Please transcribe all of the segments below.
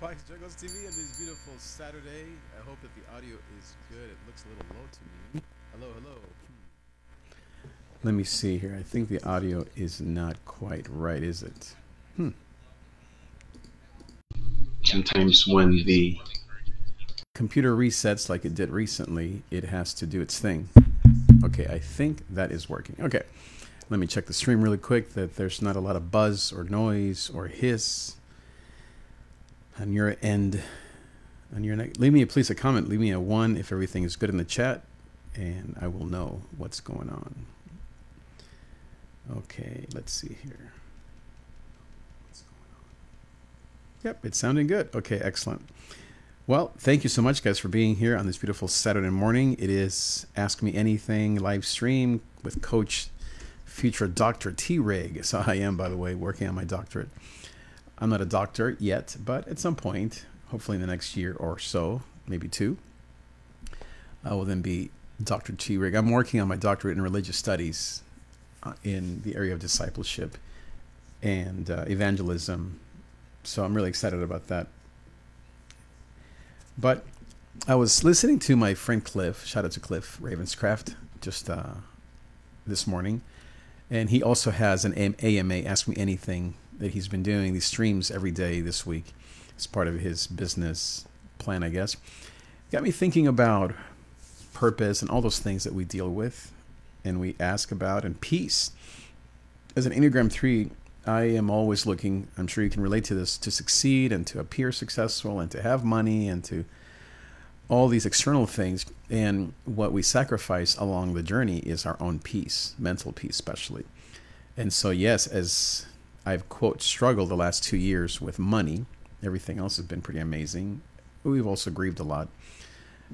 Pikes Juggles TV on this beautiful Saturday. I hope that the audio is good. It looks a little low to me. Hello, hello. Let me see here. I think the audio is not quite right, is it? Hmm. Sometimes when the computer resets like it did recently, it has to do its thing. Okay, I think that is working. Okay. Let me check the stream really quick that there's not a lot of buzz or noise or hiss on your end. On your leave me a please a comment. Leave me a one if everything is good in the chat, and I will know what's going on. Okay, let's see here. Yep, it's sounding good. Okay, excellent. Well, thank you so much, guys, for being here on this beautiful Saturday morning. It is Ask Me Anything live stream with Coach Future Dr. T Rig. So I am, by the way, working on my doctorate. I'm not a doctor yet, but at some point, hopefully in the next year or so, maybe two, I will then be Dr. T. Rig. I'm working on my doctorate in religious studies uh, in the area of discipleship and uh, evangelism. So I'm really excited about that. But I was listening to my friend Cliff, shout out to Cliff Ravenscraft, just uh, this morning. And he also has an AMA, Ask Me Anything that he's been doing these streams every day this week as part of his business plan, I guess, got me thinking about purpose and all those things that we deal with and we ask about and peace. As an Enneagram 3, I am always looking, I'm sure you can relate to this, to succeed and to appear successful and to have money and to all these external things. And what we sacrifice along the journey is our own peace, mental peace, especially. And so, yes, as I've quote struggled the last two years with money. Everything else has been pretty amazing. We've also grieved a lot.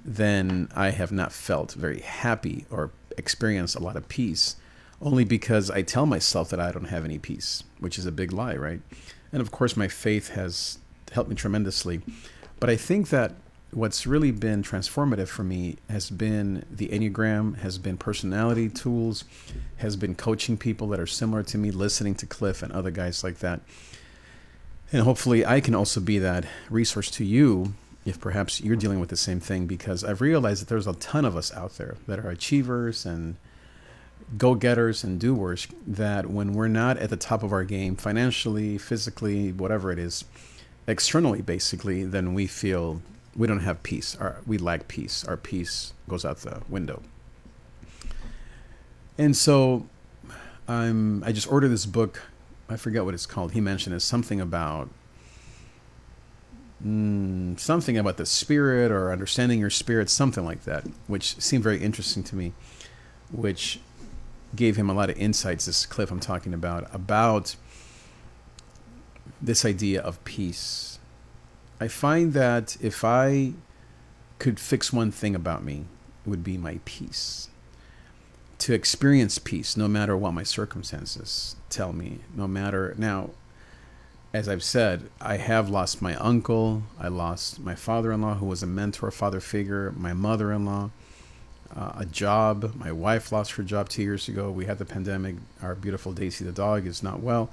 Then I have not felt very happy or experienced a lot of peace, only because I tell myself that I don't have any peace, which is a big lie, right? And of course, my faith has helped me tremendously. But I think that what's really been transformative for me has been the Enneagram, has been personality tools, has been coaching people that are similar to me, listening to Cliff and other guys like that. And hopefully, I can also be that resource to you if perhaps you're dealing with the same thing, because I've realized that there's a ton of us out there that are achievers and go getters and doers that when we're not at the top of our game financially, physically, whatever it is, externally, basically, then we feel we don't have peace. Our, we lack peace. Our peace goes out the window. And so I'm I just ordered this book. I forget what it's called. He mentioned it's something about mm, something about the spirit or understanding your spirit, something like that, which seemed very interesting to me, which gave him a lot of insights. This clip I'm talking about about this idea of peace I find that if I could fix one thing about me, it would be my peace. To experience peace, no matter what my circumstances tell me, no matter. Now, as I've said, I have lost my uncle. I lost my father in law, who was a mentor, father figure, my mother in law, uh, a job. My wife lost her job two years ago. We had the pandemic. Our beautiful Daisy, the dog, is not well.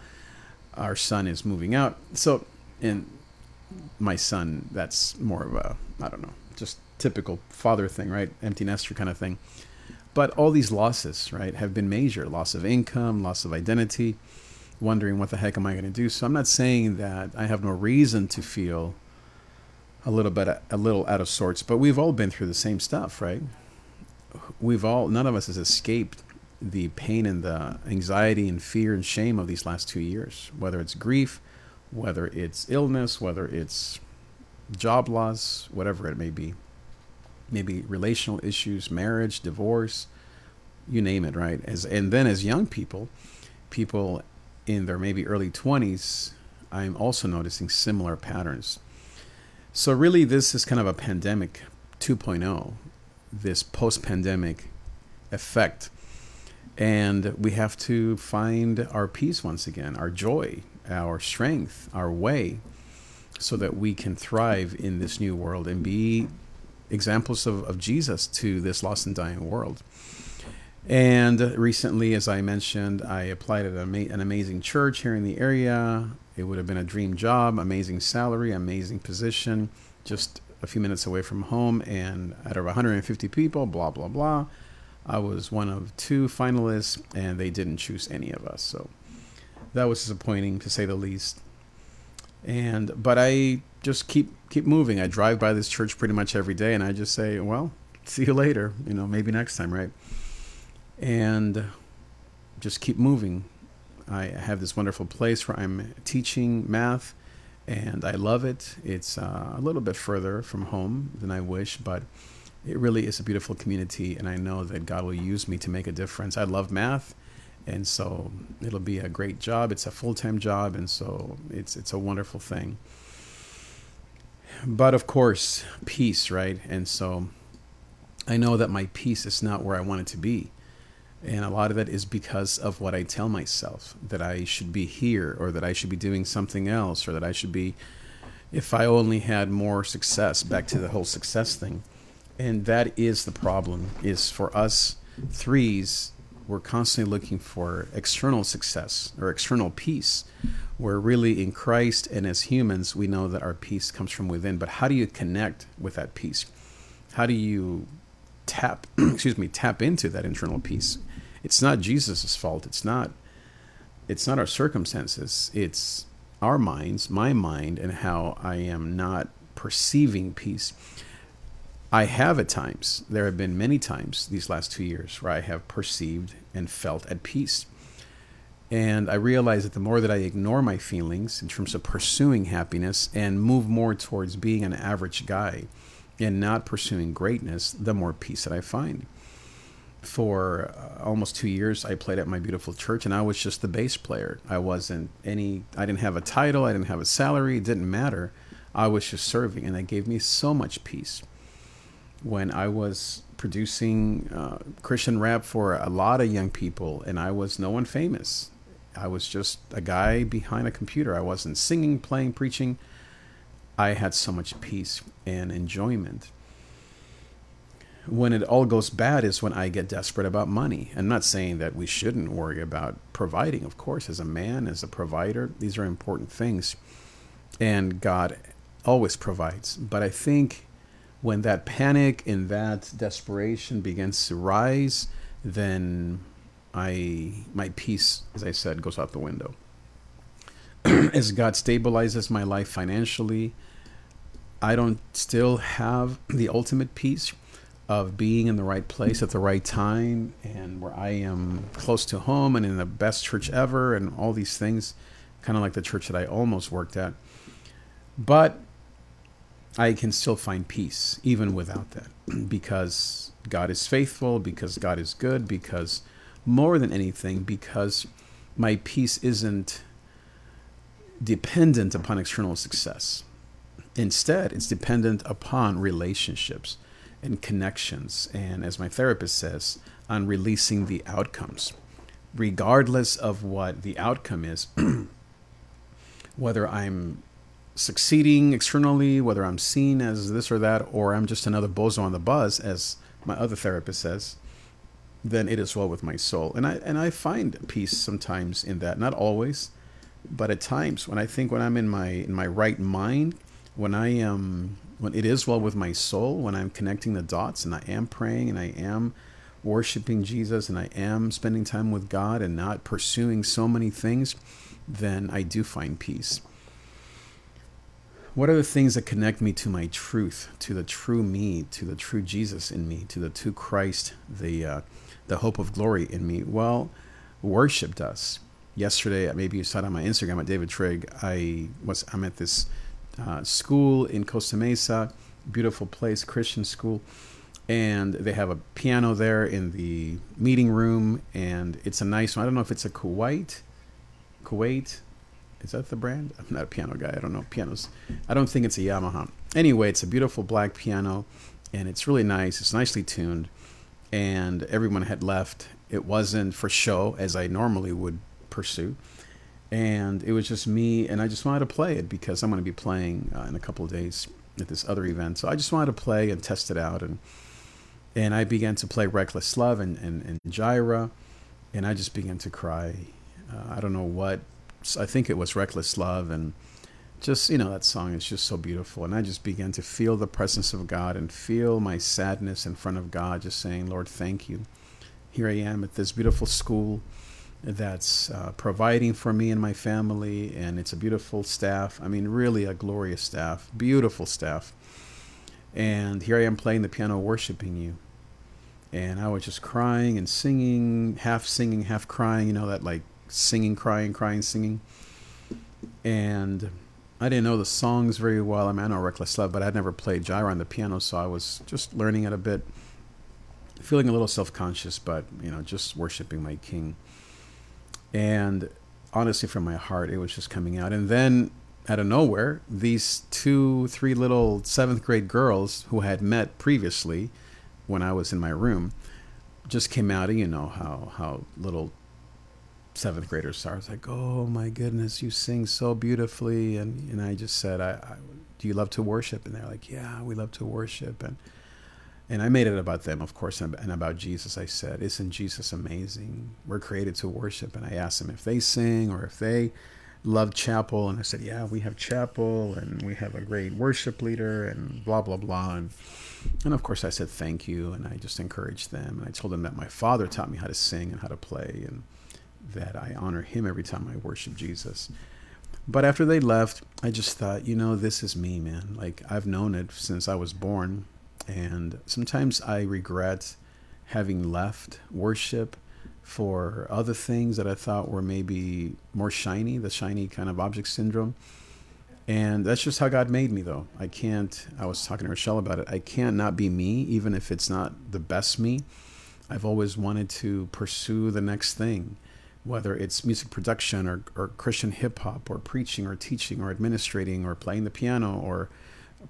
Our son is moving out. So, and my son, that's more of a, I don't know, just typical father thing, right? Empty nester kind of thing. But all these losses, right, have been major loss of income, loss of identity, wondering what the heck am I going to do. So I'm not saying that I have no reason to feel a little bit, a little out of sorts, but we've all been through the same stuff, right? We've all, none of us has escaped the pain and the anxiety and fear and shame of these last two years, whether it's grief, whether it's illness, whether it's job loss, whatever it may be, maybe relational issues, marriage, divorce, you name it, right? As and then as young people, people in their maybe early 20s, I'm also noticing similar patterns. So really this is kind of a pandemic 2.0, this post-pandemic effect. And we have to find our peace once again, our joy, our strength, our way, so that we can thrive in this new world and be examples of, of Jesus to this lost and dying world. And recently, as I mentioned, I applied at an amazing church here in the area. It would have been a dream job, amazing salary, amazing position, just a few minutes away from home. And out of 150 people, blah, blah, blah, I was one of two finalists, and they didn't choose any of us. So that was disappointing to say the least. And but I just keep keep moving. I drive by this church pretty much every day, and I just say, "Well, see you later." You know, maybe next time, right? and just keep moving. I have this wonderful place where I'm teaching math, and I love it. It's uh, a little bit further from home than I wish, but it really is a beautiful community, and I know that God will use me to make a difference. I love math, and so it'll be a great job. It's a full time job, and so it's it's a wonderful thing. But of course, peace, right? And so I know that my peace is not where I want it to be. And a lot of that is because of what I tell myself that I should be here or that I should be doing something else or that I should be, if I only had more success, back to the whole success thing. And that is the problem, is for us threes, we're constantly looking for external success or external peace. We're really in Christ, and as humans, we know that our peace comes from within. But how do you connect with that peace? How do you tap, excuse me, tap into that internal peace? it's not Jesus' fault. It's not it's not our circumstances. It's our minds, my mind, and how I am not perceiving peace. I have at times, there have been many times these last two years where I have perceived and felt at peace. And I realize that the more that I ignore my feelings in terms of pursuing happiness and move more towards being an average guy and not pursuing greatness, the more peace that I find. For uh, almost two years i played at my beautiful church and i was just the bass player. I wasn't any i didn't have a title i didn't have a salary it didn't matter. I was just serving and that gave me so much peace. When i was producing uh, christian rap for a lot of young people and i was no one famous i was just a guy behind a computer i wasn't singing playing preaching i had so much peace and enjoyment when it all goes bad is when I get desperate about money. I'm not saying that we shouldn't worry about providing, of course, as a man, as a provider, these are important things. And God always provides. But I think when that panic and that desperation begins to rise, then I my peace, as I said, goes out the window. as God stabilizes my life financially, I don't still have the ultimate peace of being in the right place at the right time and where I am close to home and in the best church ever and all these things, kind of like the church that I almost worked at. But I can still find peace even without that because God is faithful, because God is good, because more than anything, because my peace isn't dependent upon external success. Instead, it's dependent upon relationships and connections, and as my therapist says, on releasing the outcomes, regardless of what the outcome is, whether I'm succeeding externally, whether I'm seen as this or that, or I'm just another bozo on the buzz, as my other therapist says, then it is well with my soul. And I and I find peace sometimes in that, not always, but at times when I think when I'm in my in my right mind, when I am when it is well with my soul, when I'm connecting the dots and I am praying and I am worshiping Jesus and I am spending time with God and not pursuing so many things, then I do find peace. What are the things that connect me to my truth, to the true me, to the true Jesus in me, to the true Christ, the uh, the hope of glory in me? Well, worship does. Yesterday, maybe you saw it on my Instagram at David Trig. I was I'm at this uh, school in Costa Mesa, beautiful place, Christian school. And they have a piano there in the meeting room, and it's a nice one. I don't know if it's a Kawai, Kawai. Is that the brand? I'm not a piano guy. I don't know pianos. I don't think it's a Yamaha. Anyway, it's a beautiful black piano, and it's really nice. It's nicely tuned, and everyone had left. It wasn't for show as I normally would pursue and it was just me and i just wanted to play it because i'm going to be playing uh, in a couple of days at this other event so i just wanted to play and test it out and and I began to play Reckless Love and, and, and Jireh, and I just began to cry. Uh, I don't know what, I think it was Reckless Love, and just, you know, that song is just so beautiful. And I just began to feel the presence of God and feel my sadness in front of God, just saying, Lord, thank you. Here I am at this beautiful school that's uh, providing for me and my family, and it's a beautiful staff. I mean, really a glorious staff, beautiful staff. And here I am playing the piano, worshiping you. And I was just crying and singing, half singing, half crying, you know, that like singing, crying, crying, singing. And I didn't know the songs very well. I mean, I know Reckless Love, but I'd never played Jireh on the piano, so I was just learning it a bit, feeling a little self conscious, but, you know, just worshiping my King. And honestly, from my heart, it was just coming out. And then out of nowhere, these two, three little seventh grade girls who had met previously when I was in my room just came out. And you know how, how little seventh graders are. I was like, oh my goodness, you sing so beautifully. And, and I just said, I, I, do you love to worship? And they're like, yeah, we love to worship. And, and I made it about them, of course, and about Jesus. I said, isn't Jesus amazing? We're created to worship. And I asked them if they sing or if they love chapel and i said yeah we have chapel and we have a great worship leader and blah blah blah and and of course i said thank you and i just encouraged them and i told them that my father taught me how to sing and how to play and that i honor him every time i worship jesus but after they left i just thought you know this is me man like i've known it since i was born and sometimes i regret having left worship for other things that I thought were maybe more shiny, the shiny kind of object syndrome. And that's just how God made me, though. I can't, I was talking to Rochelle about it. I can't not be me, even if it's not the best me. I've always wanted to pursue the next thing, whether it's music production or, or Christian hip hop or preaching or teaching or administrating or playing the piano or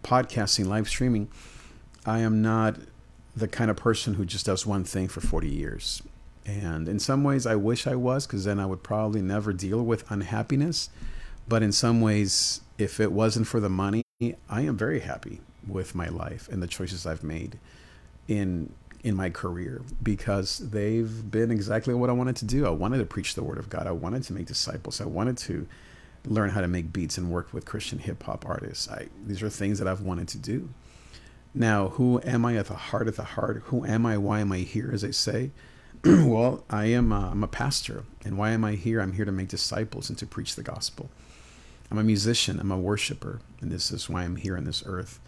podcasting, live streaming. I am not the kind of person who just does one thing for 40 years. And in some ways, I wish I was, because then I would probably never deal with unhappiness. But in some ways, if it wasn't for the money, I am very happy with my life and the choices I've made in in my career because they've been exactly what I wanted to do. I wanted to preach the word of God. I wanted to make disciples. I wanted to learn how to make beats and work with Christian hip hop artists. I, these are things that I've wanted to do. Now, who am I at the heart of the heart? Who am I? Why am I here? As I say, well, I am a, I'm a pastor. And why am I here? I'm here to make disciples and to preach the gospel. I'm a musician, I'm a worshiper, and this is why I'm here on this earth.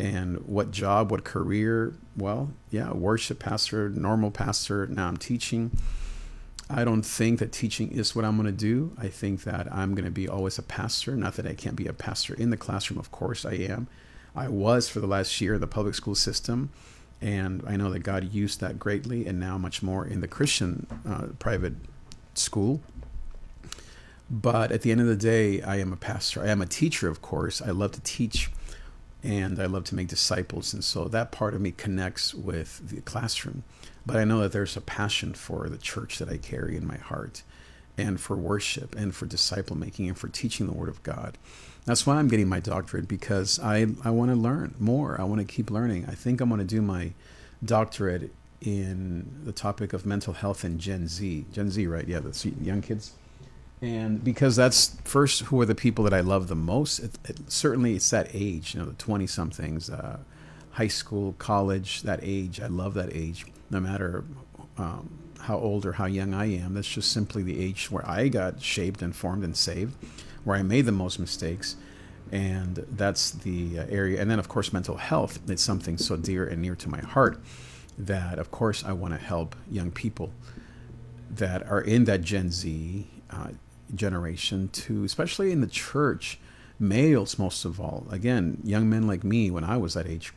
And what job, what career? Well, yeah, worship pastor, normal pastor. Now I'm teaching. I don't think that teaching is what I'm going to do. I think that I'm going to be always a pastor. Not that I can't be a pastor in the classroom, of course I am. I was for the last year in the public school system. And I know that God used that greatly and now much more in the Christian uh, private school. But at the end of the day, I am a pastor. I am a teacher, of course. I love to teach and I love to make disciples. And so that part of me connects with the classroom. But I know that there's a passion for the church that I carry in my heart and for worship and for disciple making and for teaching the Word of God. That's why I'm getting my doctorate because I, I want to learn more. I want to keep learning. I think I'm going to do my doctorate in the topic of mental health and Gen Z. Gen Z, right? Yeah, the young kids. And because that's first who are the people that I love the most. It, it, certainly, it's that age, you know, the 20 somethings, uh, high school, college, that age. I love that age, no matter um, how old or how young I am. That's just simply the age where I got shaped and formed and saved where I made the most mistakes. And that's the uh, area. And then, of course, mental health. It's something so dear and near to my heart that, of course, I want to help young people that are in that Gen Z uh, generation to, especially in the church, males most of all. Again, young men like me when I was that age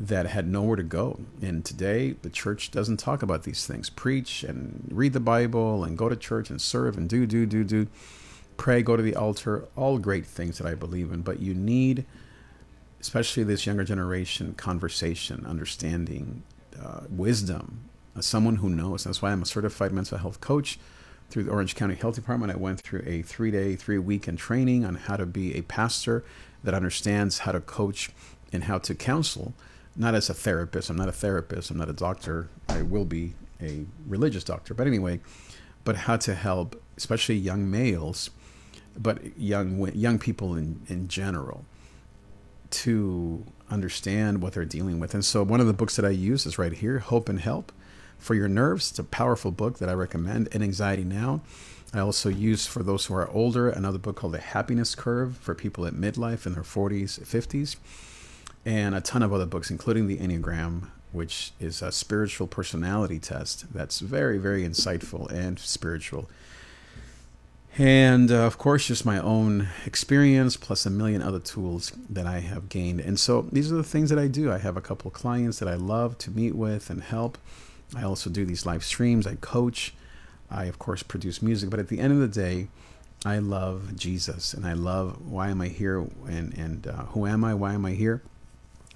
that had nowhere to go. And today, the church doesn't talk about these things. Preach and read the Bible and go to church and serve and do, do, do, do pray, go to the altar, all great things that I believe in. But you need, especially this younger generation, conversation, understanding, uh, wisdom, uh, someone who knows. That's why I'm a certified mental health coach through the Orange County Health Department. I went through a three day, three weekend training on how to be a pastor that understands how to coach and how to counsel not as a therapist. I'm not a therapist. I'm not a doctor. I will be a religious doctor. But anyway, but how to help, especially young males, but young young people in, in general, to understand what they're dealing with. And so one of the books that I use is right here, Hope and Help for Your Nerves. It's a powerful book that I recommend. And Anxiety Now. I also use for those who are older another book called The Happiness Curve for people at midlife in their 40s, 50s, and a ton of other books, including the Enneagram, which is a spiritual personality test that's very, very insightful and spiritual. And uh, of course, just my own experience plus a million other tools that I have gained. And so these are the things that I do. I have a couple clients that I love to meet with and help. I also do these live streams, I coach. I, of course, produce music. But at the end of the day, I love Jesus and I love why am I here and, and uh, who am I? Why am I here?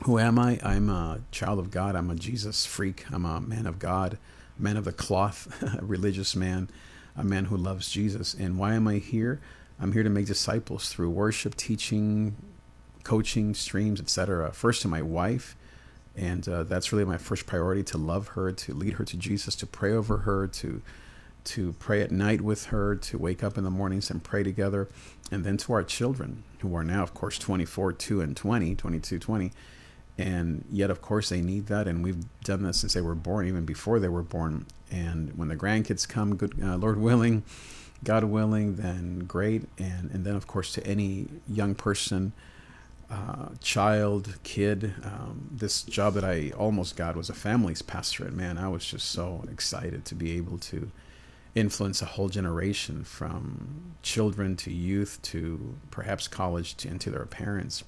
Who am I? I'm a child of God. I'm a Jesus freak. I'm a man of God, man of the cloth, a religious man a man who loves Jesus. And why am I here? I'm here to make disciples through worship, teaching, coaching, streams, etc. First to my wife, and uh, that's really my first priority: to love her, to lead her to Jesus, to pray over her, to to pray at night with her, to wake up in the mornings and pray together, and then to our children, who are now, of course, 24, 2, and 20, 22, 20. And yet, of course, they need that. And we've done this since they were born, even before they were born. And when the grandkids come, good uh, Lord willing, God willing, then great. And and then of course to any young person, uh, child, kid, um, this job that I almost got was a families pastor. And man, I was just so excited to be able to influence a whole generation from children to youth to perhaps college to, and to their parents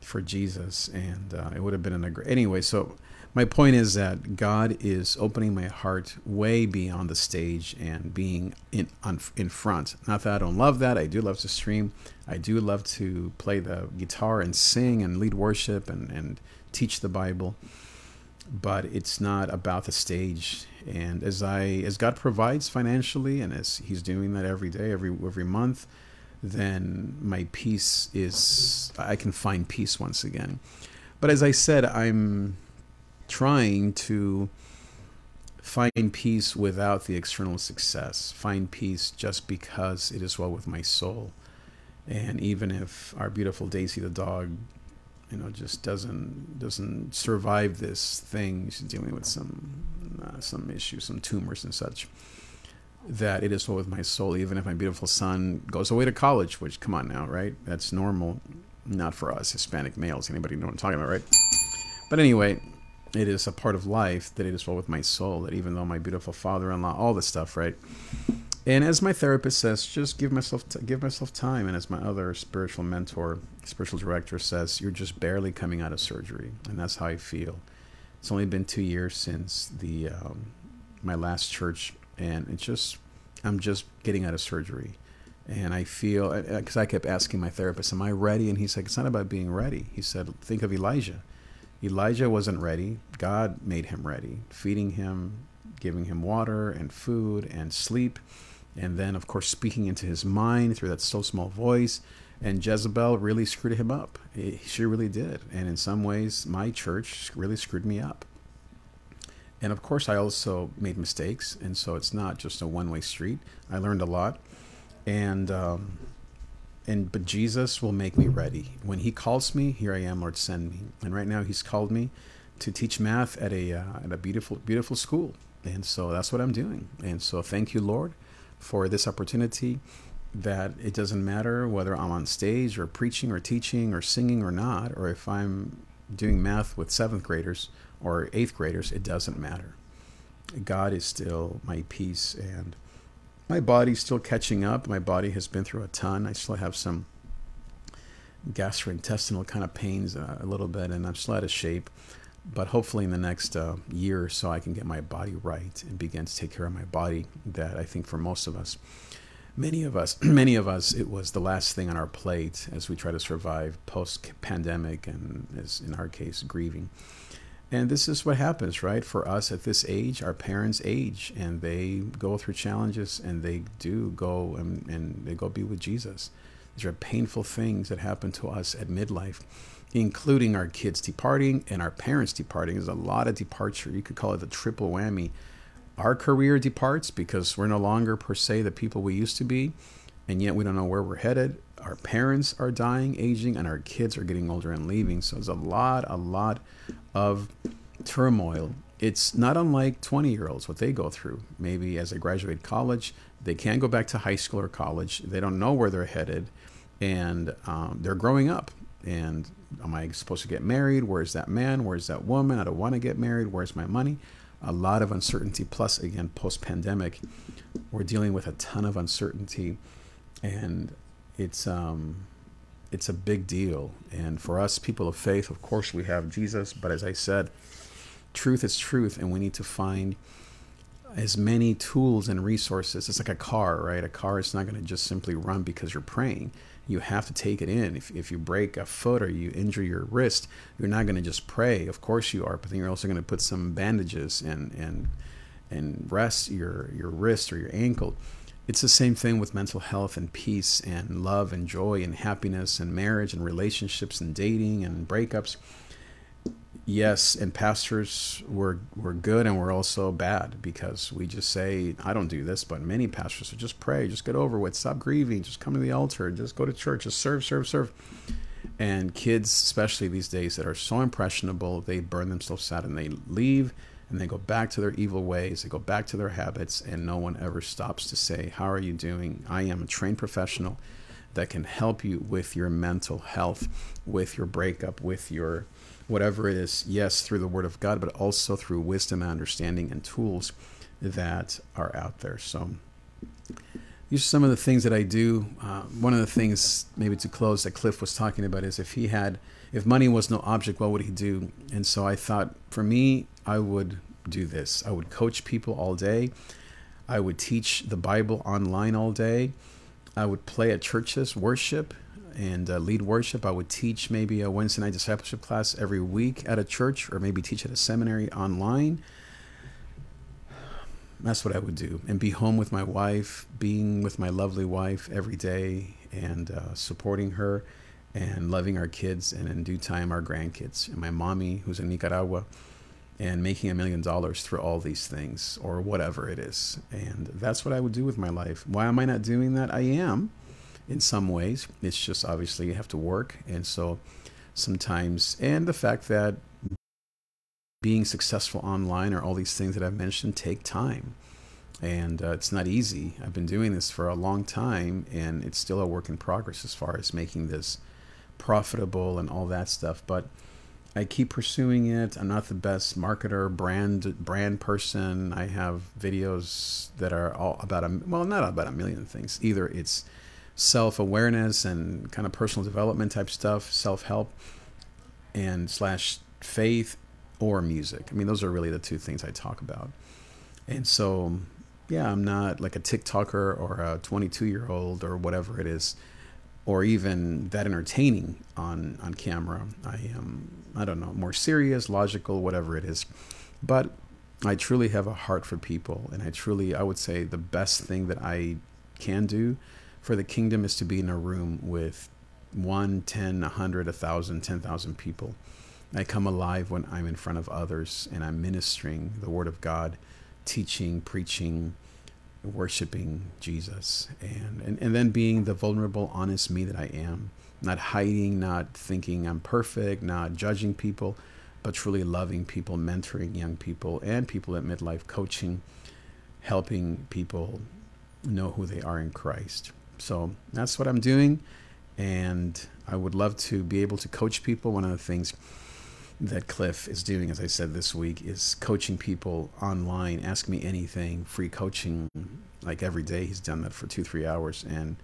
for Jesus. And uh, it would have been a great anyway. So my point is that God is opening my heart way beyond the stage and being in on, in front. Not that I don't love that. I do love to stream. I do love to play the guitar and sing and lead worship and, and teach the Bible. But it's not about the stage. And as I as God provides financially and as He's doing that every day, every every month, then my peace is I can find peace once again. But as I said, I'm trying to find peace without the external success, find peace just because it is well with my soul. And even if our beautiful Daisy the dog, you know, just doesn't doesn't survive this thing, she's dealing with some uh, some issues, some tumors and such. That it is so with my soul, even if my beautiful son goes away to college, which come on now, right? That's normal, not for us Hispanic males. Anybody know what I'm talking about, right? But anyway, it is a part of life that it is well with my soul that even though my beautiful father-in-law all this stuff right and as my therapist says just give myself t- give myself time and as my other spiritual mentor spiritual director says you're just barely coming out of surgery and that's how i feel it's only been two years since the um, my last church and it's just i'm just getting out of surgery and i feel uh, uh, because i kept asking my therapist am i ready and he said it's not about being ready he said think of elijah Elijah wasn't ready. God made him ready, feeding him, giving him water and food and sleep. And then, of course, speaking into his mind through that so small voice. And Jezebel really screwed him up. She really did. And in some ways, my church really screwed me up. And of course, I also made mistakes. And so it's not just a one way street. I learned a lot. And um, and but Jesus will make me ready. When He calls me, here I am, Lord, send me. And right now, He's called me to teach math at a uh, at a beautiful beautiful school, and so that's what I'm doing. And so, thank you, Lord, for this opportunity. That it doesn't matter whether I'm on stage or preaching or teaching or singing or not, or if I'm doing math with seventh graders or eighth graders, it doesn't matter. God is still my peace and my body's still catching up. My body has been through a ton. I still have some gastrointestinal kind of pains uh, a little bit, and I'm still out of shape. But hopefully, in the next uh, year or so, I can get my body right and begin to take care of my body. That I think for most of us, many of us, many of us, it was the last thing on our plate as we try to survive post pandemic and, as in our case, grieving. And this is what happens, right? For us at this age, our parents age and they go through challenges and they do go and, and they go be with Jesus. These are painful things that happen to us at midlife. including our kids departing and our parents departing. There's a lot of departure. You could call it the triple whammy. Our career departs because we're no longer, per se, the people we used to be, and yet we don't know where we're headed. Our parents are dying, aging, and our kids are getting older and leaving. So there's a lot, a lot of turmoil. It's not unlike 20 year olds, what they go through. Maybe as they graduate college, they can't go back to high school or college. They don't know where they're headed, and um, they're growing up. And am I supposed to get married? Where's that man? Where's that woman? I don't want to get married. Where's my money? A lot of uncertainty. Plus, again, post pandemic, we're dealing with a ton of uncertainty, and it's um, it's a big deal. And for us, people of faith, of course, we have Jesus. But as I said, truth is truth, and we need to find as many tools and resources. It's like a car, right? A car is not going to just simply run because you're praying. You have to take it in. If, if you break a foot or you injure your wrist, you're not going to just pray. Of course you are, but then you're also going to put some bandages and and and rest your your wrist or your ankle. It's the same thing with mental health and peace and love and joy and happiness and marriage and relationships and dating and breakups. Yes, and pastors were were good and we're also bad because we just say, I don't do this, but many pastors would just pray, just get over with, stop grieving, just come to the altar, just go to church, just serve, serve, serve. And kids, especially these days that are so impressionable, they burn themselves out and they leave and they go back to their evil ways, they go back to their habits, and no one ever stops to say, How are you doing? I am a trained professional that can help you with your mental health, with your breakup, with your whatever it is, yes, through the Word of God, but also through wisdom, and understanding, and tools that are out there. So, these are some of the things that I do. Uh, one of the things, maybe to close, that Cliff was talking about is if he had, if money was no object, what would he do? And so I thought, for me, I would do this. I would coach people all day. I would teach the Bible online all day. I would play at churches, worship, and uh, lead worship. I would teach maybe a Wednesday night discipleship class every week at a church, or maybe teach at a seminary online. That's what I would do, and be home with my wife, being with my lovely wife every day, and uh, supporting her, and loving our kids, and in due time our grandkids, and my mommy who's in Nicaragua, and making a million dollars through all these things or whatever it is. And that's what I would do with my life. Why am I not doing that? I am in some ways. It's just obviously you have to work. And so sometimes, and the fact that being successful online or all these things that I've mentioned take time. And uh, it's not easy. I've been doing this for a long time, and it's still a work in progress as far as making this profitable and all that stuff. But I keep pursuing it. I'm not the best marketer, brand brand person. I have videos that are all about a well, not about a million things. Either it's self awareness and kind of personal development type stuff, self help, and slash faith or music. I mean, those are really the two things I talk about. And so, yeah, I'm not like a TikToker or a 22 year old or whatever it is, or even that entertaining on on camera. I am, I don't know, more serious, logical, whatever it is. But I truly have a heart for people, and I truly, I would say, the best thing that I can do for the kingdom is to be in a room with one, ten, a hundred, a thousand, ten thousand people. I come alive when I'm in front of others and I'm ministering the word of God, teaching, preaching, worshiping Jesus, and, and, and then being the vulnerable, honest me that I am. Not hiding, not thinking I'm perfect, not judging people, but truly loving people, mentoring young people and people at midlife, coaching, helping people know who they are in Christ. So that's what I'm doing. And I would love to be able to coach people. One of the things that Cliff is doing, as I said this week, is coaching people online. Ask me anything, free coaching, like every day. He's done that for two, three hours. And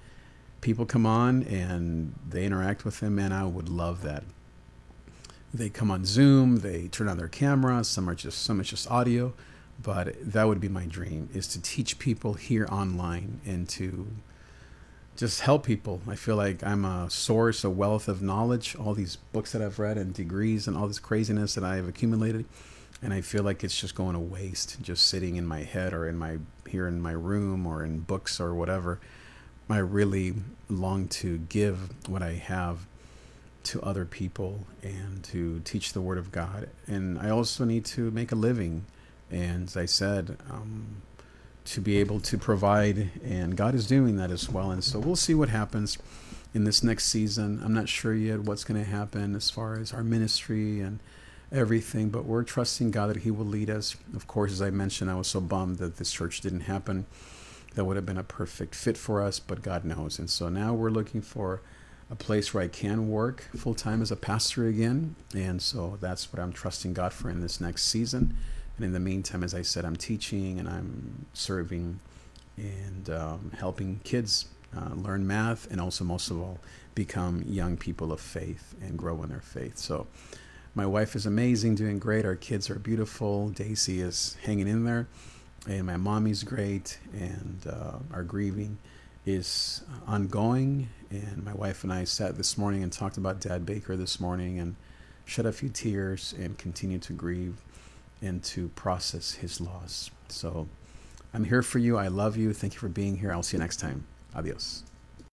people come on and they interact with him, and I would love that. They come on Zoom, they turn on their camera, some are just some is just audio, but that would be my dream is to teach people here online and to just help people. I feel like I'm a source, a wealth of knowledge, all these books that I've read and degrees and all this craziness that I have accumulated. And I feel like it's just going to waste, just sitting in my head or in my here in my room or in books or whatever. I really long to give what I have to other people and to teach the Word of God. And I also need to make a living. And as I said, um, to be able to provide, and God is doing that as well. And so we'll see what happens in this next season. I'm not sure yet what's going to happen as far as our ministry and everything, but we're trusting God that He will lead us. Of course, as I mentioned, I was so bummed that this church didn't happen. That would have been a perfect fit for us, but God knows. And so now we're looking for a place where I can work full time as a pastor again. And so that's what I'm trusting God for in this next season. And in the meantime, as I said, I'm teaching and I'm serving and um, helping kids uh, learn math and also, most of all, become young people of faith and grow in their faith. So, my wife is amazing, doing great. Our kids are beautiful. Daisy is hanging in there. And my mommy's great. And uh, our grieving is ongoing. And my wife and I sat this morning and talked about Dad Baker this morning and shed a few tears and continue to grieve and to process his loss. So I'm here for you. I love you. Thank you for being here. I'll see you next time. Adios.